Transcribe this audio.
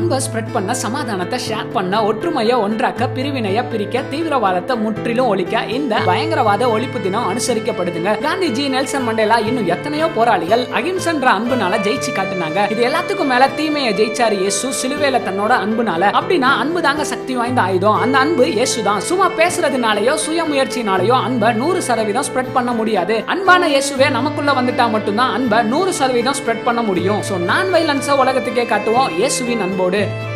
அன்பை ஸ்ப்ரெட் பண்ண சமாதானத்தை ஷேர் பண்ண ஒற்றுமையை ஒன்றாக்க பிரிவினையை பிரிக்க தீவிரவாதத்தை முற்றிலும் ஒழிக்க இந்த பயங்கரவாத ஒழிப்பு தினம் அனுசரிக்கப்படுதுங்க. காந்திஜி நெல்சன் மண்டேலா இன்னும் எத்தனையோ போராளிகள் அகிம்சன்ற அன்புனால ஜெயிச்சு காட்டுனாங்க. இது எல்லாத்துக்கும் மேல தீமையை ஜெயிச்சாரு இயேசு சிலுவையில தன்னோட அன்புனால. அப்படின்னா அன்பு தாங்க சக்தி வாய்ந்த ஆயுதம். அந்த அன்பு இயேசு தான் சும்மா பேசுறதுனாலயோ சுய முயற்சினாலயோ அன்பை நூறு சதவீதம் ஸ்ப்ரெட் பண்ண முடியாது. அன்பான இயேசுவே நமக்குள்ள வந்துட்டா மட்டும்தான் அன்பை நூறு சதவீதம் ஸ்ப்ரெட் பண்ண முடியும். சோ நான் வைலன்ஸை உலகத்துக்கே காட்டுவோம். இயேசுவின் அன்போடு. 对